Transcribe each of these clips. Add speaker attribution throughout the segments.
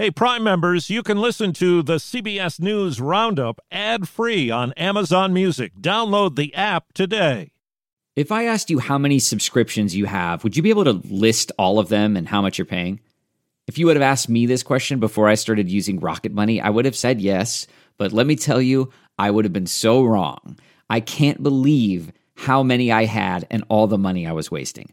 Speaker 1: Hey, Prime members, you can listen to the CBS News Roundup ad free on Amazon Music. Download the app today.
Speaker 2: If I asked you how many subscriptions you have, would you be able to list all of them and how much you're paying? If you would have asked me this question before I started using Rocket Money, I would have said yes. But let me tell you, I would have been so wrong. I can't believe how many I had and all the money I was wasting.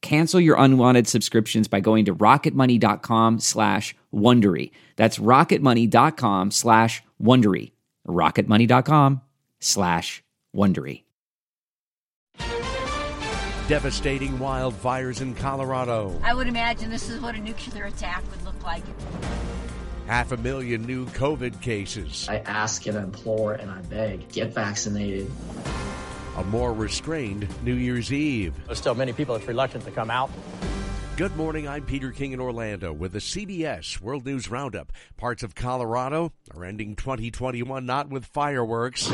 Speaker 2: Cancel your unwanted subscriptions by going to rocketmoney.com slash Wondery. That's rocketmoney.com slash Wondery. rocketmoney.com slash Wondery.
Speaker 3: Devastating wildfires in Colorado.
Speaker 4: I would imagine this is what a nuclear attack would look like.
Speaker 3: Half a million new COVID cases.
Speaker 5: I ask and I implore and I beg, get vaccinated.
Speaker 3: A more restrained New Year's Eve.
Speaker 6: There's still many people that's reluctant to come out.
Speaker 3: Good morning. I'm Peter King in Orlando with the CBS World News Roundup. Parts of Colorado are ending 2021 not with fireworks,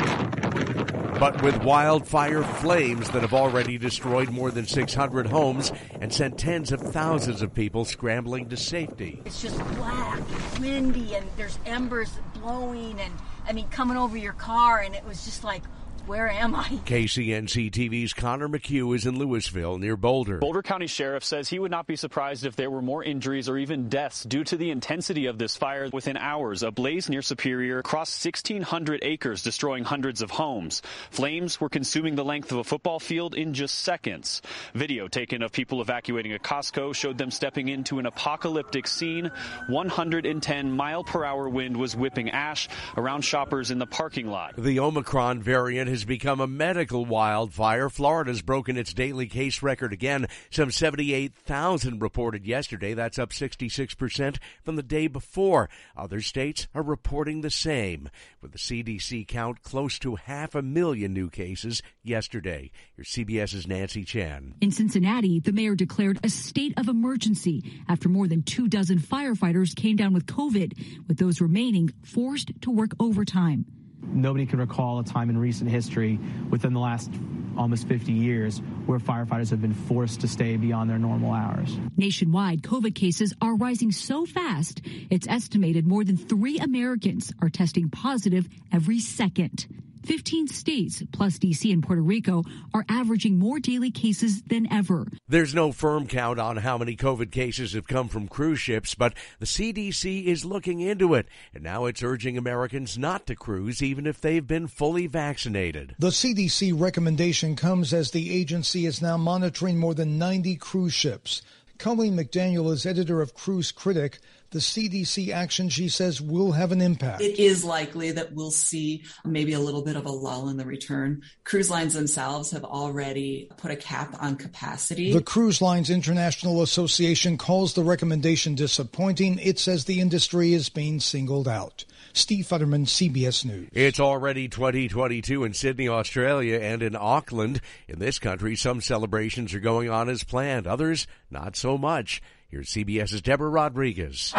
Speaker 3: but with wildfire flames that have already destroyed more than 600 homes and sent tens of thousands of people scrambling to safety.
Speaker 4: It's just black, windy, and there's embers blowing, and I mean, coming over your car, and it was just like, where am I?
Speaker 3: KCNC TV's Connor McHugh is in Louisville near Boulder.
Speaker 7: Boulder County Sheriff says he would not be surprised if there were more injuries or even deaths due to the intensity of this fire. Within hours, a blaze near Superior crossed 1,600 acres, destroying hundreds of homes. Flames were consuming the length of a football field in just seconds. Video taken of people evacuating a Costco showed them stepping into an apocalyptic scene. 110 mile per hour wind was whipping ash around shoppers in the parking lot.
Speaker 3: The Omicron variant has become a medical wildfire. Florida's broken its daily case record again. Some 78,000 reported yesterday. That's up 66% from the day before. Other states are reporting the same, with the CDC count close to half a million new cases yesterday. Your CBS's Nancy Chen.
Speaker 8: In Cincinnati, the mayor declared a state of emergency after more than two dozen firefighters came down with COVID, with those remaining forced to work overtime.
Speaker 9: Nobody can recall a time in recent history within the last almost 50 years where firefighters have been forced to stay beyond their normal hours.
Speaker 8: Nationwide, COVID cases are rising so fast, it's estimated more than three Americans are testing positive every second. 15 states, plus DC and Puerto Rico, are averaging more daily cases than ever.
Speaker 3: There's no firm count on how many COVID cases have come from cruise ships, but the CDC is looking into it, and now it's urging Americans not to cruise even if they've been fully vaccinated.
Speaker 10: The CDC recommendation comes as the agency is now monitoring more than 90 cruise ships. Colleen McDaniel is editor of Cruise Critic. The CDC action, she says, will have an impact.
Speaker 11: It is likely that we'll see maybe a little bit of a lull in the return. Cruise lines themselves have already put a cap on capacity.
Speaker 10: The Cruise Lines International Association calls the recommendation disappointing. It says the industry is being singled out. Steve Futterman, CBS News.
Speaker 3: It's already 2022 in Sydney, Australia, and in Auckland. In this country, some celebrations are going on as planned, others not so much. Here's CBS's Deborah Rodriguez.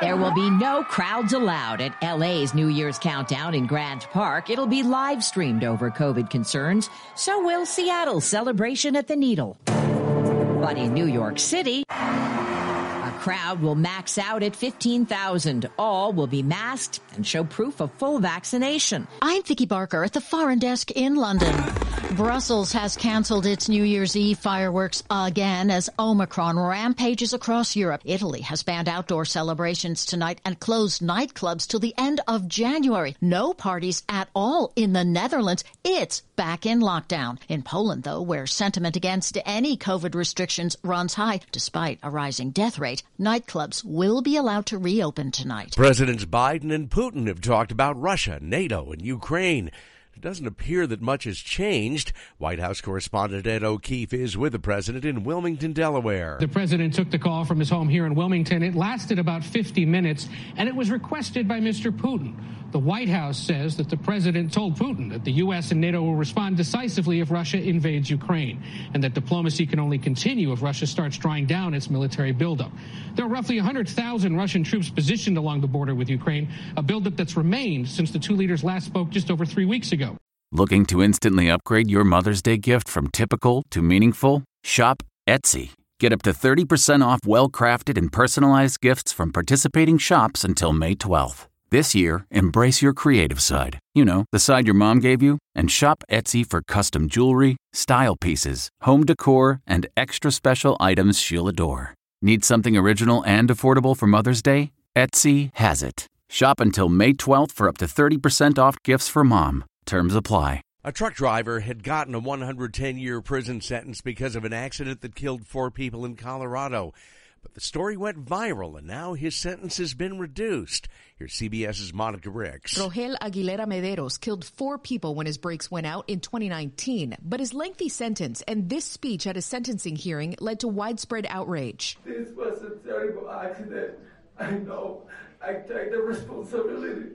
Speaker 12: There will be no crowds allowed at LA's New Year's countdown in Grand Park. It'll be live streamed over COVID concerns. So will Seattle's celebration at the Needle. But in New York City, a crowd will max out at 15,000. All will be masked and show proof of full vaccination.
Speaker 13: I'm Vicki Barker at the Foreign Desk in London. Brussels has canceled its New Year's Eve fireworks again as Omicron rampages across Europe. Italy has banned outdoor celebrations tonight and closed nightclubs till the end of January. No parties at all in the Netherlands. It's back in lockdown. In Poland, though, where sentiment against any COVID restrictions runs high, despite a rising death rate, nightclubs will be allowed to reopen tonight.
Speaker 3: Presidents Biden and Putin have talked about Russia, NATO, and Ukraine. It doesn't appear that much has changed. White House correspondent Ed O'Keefe is with the president in Wilmington, Delaware.
Speaker 14: The president took the call from his home here in Wilmington. It lasted about 50 minutes, and it was requested by Mr. Putin. The White House says that the president told Putin that the U.S. and NATO will respond decisively if Russia invades Ukraine, and that diplomacy can only continue if Russia starts drawing down its military buildup. There are roughly 100,000 Russian troops positioned along the border with Ukraine, a buildup that's remained since the two leaders last spoke just over three weeks ago.
Speaker 15: Looking to instantly upgrade your Mother's Day gift from typical to meaningful? Shop Etsy. Get up to 30% off well crafted and personalized gifts from participating shops until May 12th. This year, embrace your creative side. You know, the side your mom gave you, and shop Etsy for custom jewelry, style pieces, home decor, and extra special items she'll adore. Need something original and affordable for Mother's Day? Etsy has it. Shop until May 12th for up to 30% off gifts for mom. Terms apply.
Speaker 3: A truck driver had gotten a 110 year prison sentence because of an accident that killed four people in Colorado. But the story went viral, and now his sentence has been reduced. Here's CBS's Monica Ricks.
Speaker 16: Rogel Aguilera Mederos killed four people when his brakes went out in 2019. But his lengthy sentence and this speech at a sentencing hearing led to widespread outrage.
Speaker 17: This was a terrible accident. I know. I take the responsibility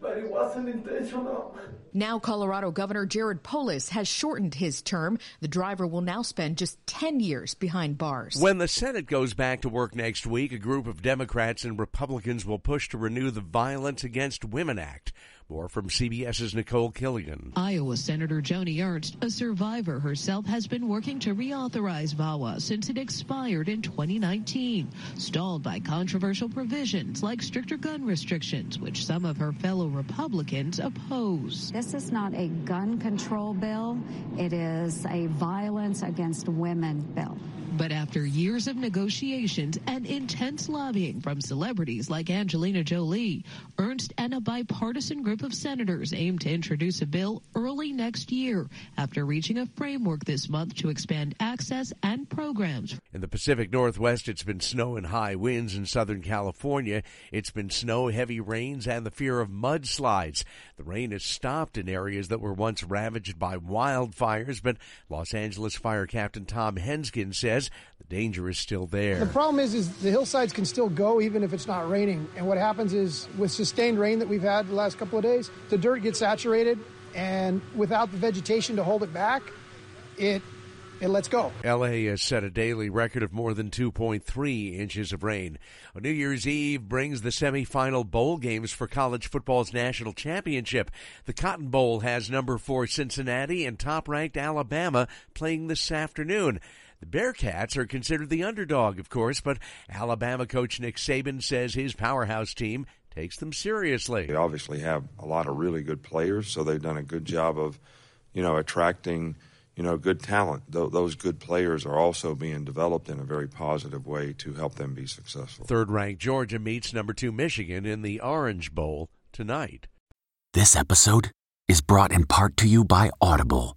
Speaker 17: but it wasn't intentional.
Speaker 16: Now, Colorado Governor Jared Polis has shortened his term. The driver will now spend just 10 years behind bars.
Speaker 3: When the Senate goes back to work next week, a group of Democrats and Republicans will push to renew the Violence Against Women Act. More from CBS's Nicole Killion.
Speaker 8: Iowa Senator Joni Ernst, a survivor herself, has been working to reauthorize VAWA since it expired in 2019, stalled by controversial provisions like stricter gun restrictions, which some of her fellow Republicans oppose.
Speaker 18: This is not a gun control bill. It is a violence against women bill.
Speaker 8: But after years of negotiations and intense lobbying from celebrities like Angelina Jolie, Ernst and a bipartisan group of senators aim to introduce a bill early next year after reaching a framework this month to expand access and programs.
Speaker 3: In the Pacific Northwest, it's been snow and high winds in Southern California. It's been snow, heavy rains, and the fear of mudslides. The rain has stopped in areas that were once ravaged by wildfires, but Los Angeles Fire Captain Tom Henskin says the danger is still there.
Speaker 19: The problem is, is the hillsides can still go even if it's not raining. And what happens is, with sustained rain that we've had the last couple of days, the dirt gets saturated, and without the vegetation to hold it back, it it lets go.
Speaker 3: LA has set a daily record of more than 2.3 inches of rain. On New Year's Eve brings the semifinal bowl games for college football's national championship. The Cotton Bowl has number 4 Cincinnati and top-ranked Alabama playing this afternoon. The Bearcats are considered the underdog, of course, but Alabama coach Nick Saban says his powerhouse team takes them seriously.
Speaker 20: They obviously have a lot of really good players, so they've done a good job of, you know, attracting, you know, good talent. Th- those good players are also being developed in a very positive way to help them be successful.
Speaker 3: Third-ranked Georgia meets number 2 Michigan in the Orange Bowl tonight.
Speaker 15: This episode is brought in part to you by Audible,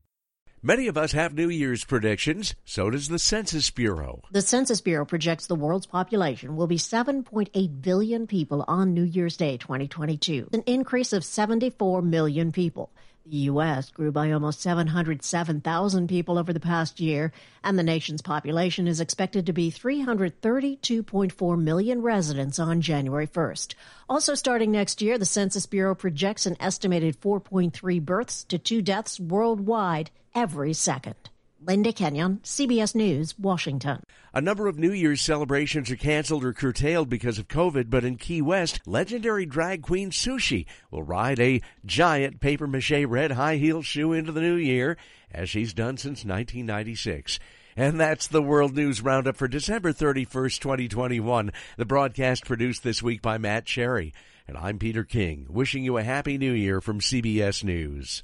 Speaker 3: Many of us have New Year's predictions. So does the Census Bureau.
Speaker 21: The Census Bureau projects the world's population will be 7.8 billion people on New Year's Day 2022, an increase of 74 million people. The U.S. grew by almost 707,000 people over the past year, and the nation's population is expected to be 332.4 million residents on January 1st. Also starting next year, the Census Bureau projects an estimated 4.3 births to two deaths worldwide every second. Linda Kenyon, CBS News, Washington.
Speaker 3: A number of New Year's celebrations are canceled or curtailed because of COVID, but in Key West, legendary drag queen Sushi will ride a giant paper mache red high heel shoe into the new year, as she's done since 1996. And that's the World News Roundup for December 31st, 2021. The broadcast produced this week by Matt Cherry. And I'm Peter King, wishing you a happy new year from CBS News.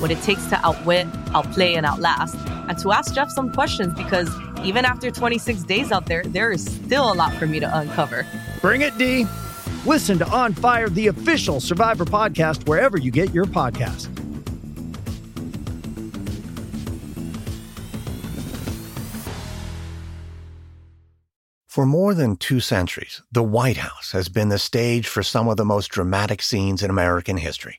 Speaker 22: what it takes to outwit, outplay, and outlast, and to ask Jeff some questions because even after 26 days out there, there is still a lot for me to uncover.
Speaker 23: Bring it, Dee. Listen to On Fire, the official Survivor podcast, wherever you get your podcast.
Speaker 24: For more than two centuries, the White House has been the stage for some of the most dramatic scenes in American history.